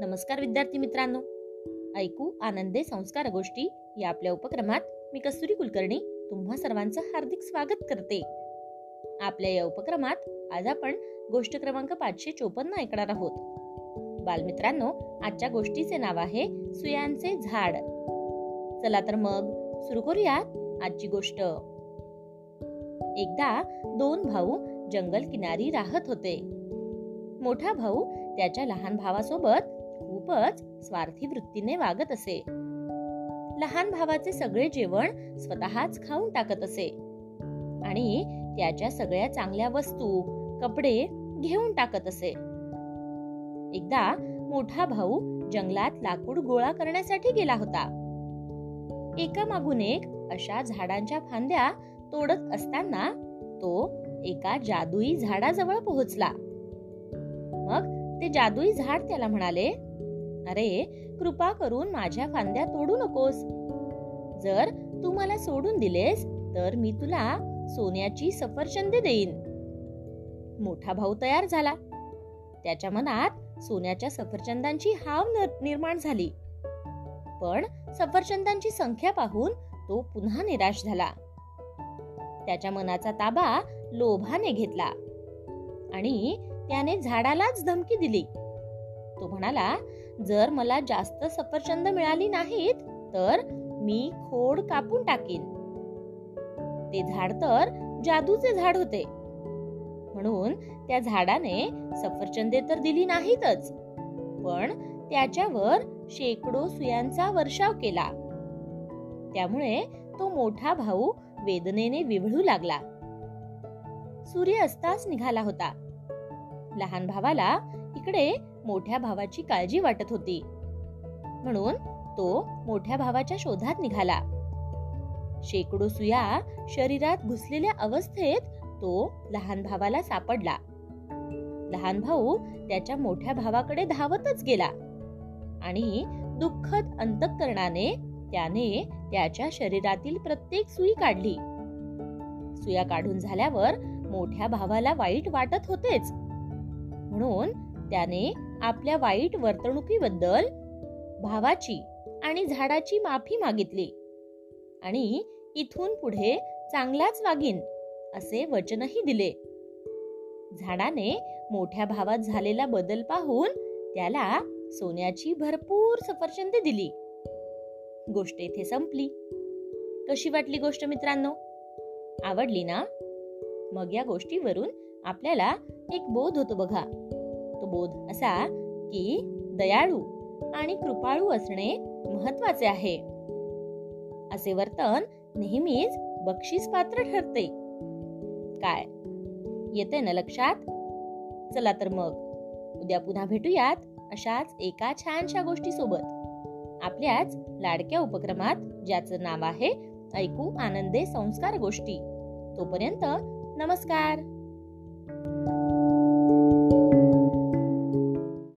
नमस्कार विद्यार्थी मित्रांनो. ऐकू आनंदे संस्कार गोष्टी या आपल्या उपक्रमात मी कस्तुरी कुलकर्णी तुम्हा सर्वांचं हार्दिक स्वागत करते. आपल्या या उपक्रमात आज आपण गोष्ट क्रमांक पाचशे चोपन्न ऐकणार आहोत. बालमित्रांनो आजच्या गोष्टीचे नाव आहे सुयांचे झाड. चला तर मग सुरू करूयात आजची गोष्ट. एकदा दोन भाऊ जंगल किनारी राहत होते. मोठा भाऊ त्याच्या लहान भावासोबत खूपच स्वार्थी वृत्तीने वागत असे. लहान भावाचे सगळे जेवण स्वतःच खाऊन टाकत असे. आणि त्याच्या सगळ्या चांगल्या वस्तू कपडे घेऊन टाकत असे. एकदा मोठा भाऊ जंगलात लाकूड गोळा करण्यासाठी गेला होता. एका मागून एक अशा झाडांच्या फांद्या तोडत असताना तो एका जादुई झाडाजवळ पोहोचला. मग ते जादुई झाड त्याला म्हणाले अरे कृपा करून माझ्या फांद्या तोडू नकोस. जर तू मला सोडून दिलेस तर मी तुला सोन्याची सफरचंदे देईन. मोठा भाऊ तयार झाला. त्याच्या मनात सोन्याच्या सफरचंदांची हाव निर्माण झाली. पण सफरचंदांची संख्या पाहून तो पुन्हा निराश झाला. त्याच्या मनाचा ताबा लोभाने घेतला आणि त्याने झाडालाच धमकी दिली. तो म्हणाला जर मला जास्त सफरचंद मिळाली नाहीत तर मी खोड कापून टाकीन. ते झाड तर जादूचे झाड होते. म्हणून त्या झाडाने सफरचंदे तर दिली नाहीतच पण त्याच्यावर शेकडो सुयांचा वर्षाव केला. त्यामुळे तो मोठा भाऊ वेदनेने विवळू लागला. सूर्य अस्तास निघाला होता. लहान भावाला इकडे मोठ्या भावाची काळजी वाटत होती. म्हणून तो मोठ्या भावाच्या शोधात निघाला. शेकडो सुया शरीरात घुसलेल्या अवस्थेत तो लहान भावाला सापडला. लहान भाऊ त्याच्या मोठ्या भावाकडे धावतच गेला आणि दुःखद अंतकरणाने त्याने त्याच्या शरीरातील प्रत्येक सुई काढली. सुया काढून झाल्यावर मोठ्या भावाला वाईट वाटत होतेच. म्हणून त्याने आपल्या वाईट वर्तणुकीबद्दल भावाची आणि झाडाची माफी मागितली. आणि इथून पुढे चांगलाच वागीन असे वचनही दिले. झाडाने मोठ्या भावात झालेला बदल पाहून त्याला सोन्याची भरपूर सफरचंदे दिली. गोष्ट इथे संपली. कशी वाटली गोष्ट मित्रांनो? आवडली ना? मग या गोष्टीवरून आपल्याला एक बोध होतो बघा. भक्तबोध बोध असा की दयाळू आणि कृपाळू असणे महत्त्वाचे आहे. असे वर्तन नेहमीच बक्षीस पात्र ठरते. काय? येते ना लक्षात? चला तर मग. उद्या पुन्हा भेटूयात अशाच एका छानशा गोष्टी सोबत आपल्याच लाडक्या उपक्रमात ज्याचं नाव आहे ऐकू आनंदे संस्कार गोष्टी. तोपर्यंत नमस्कार.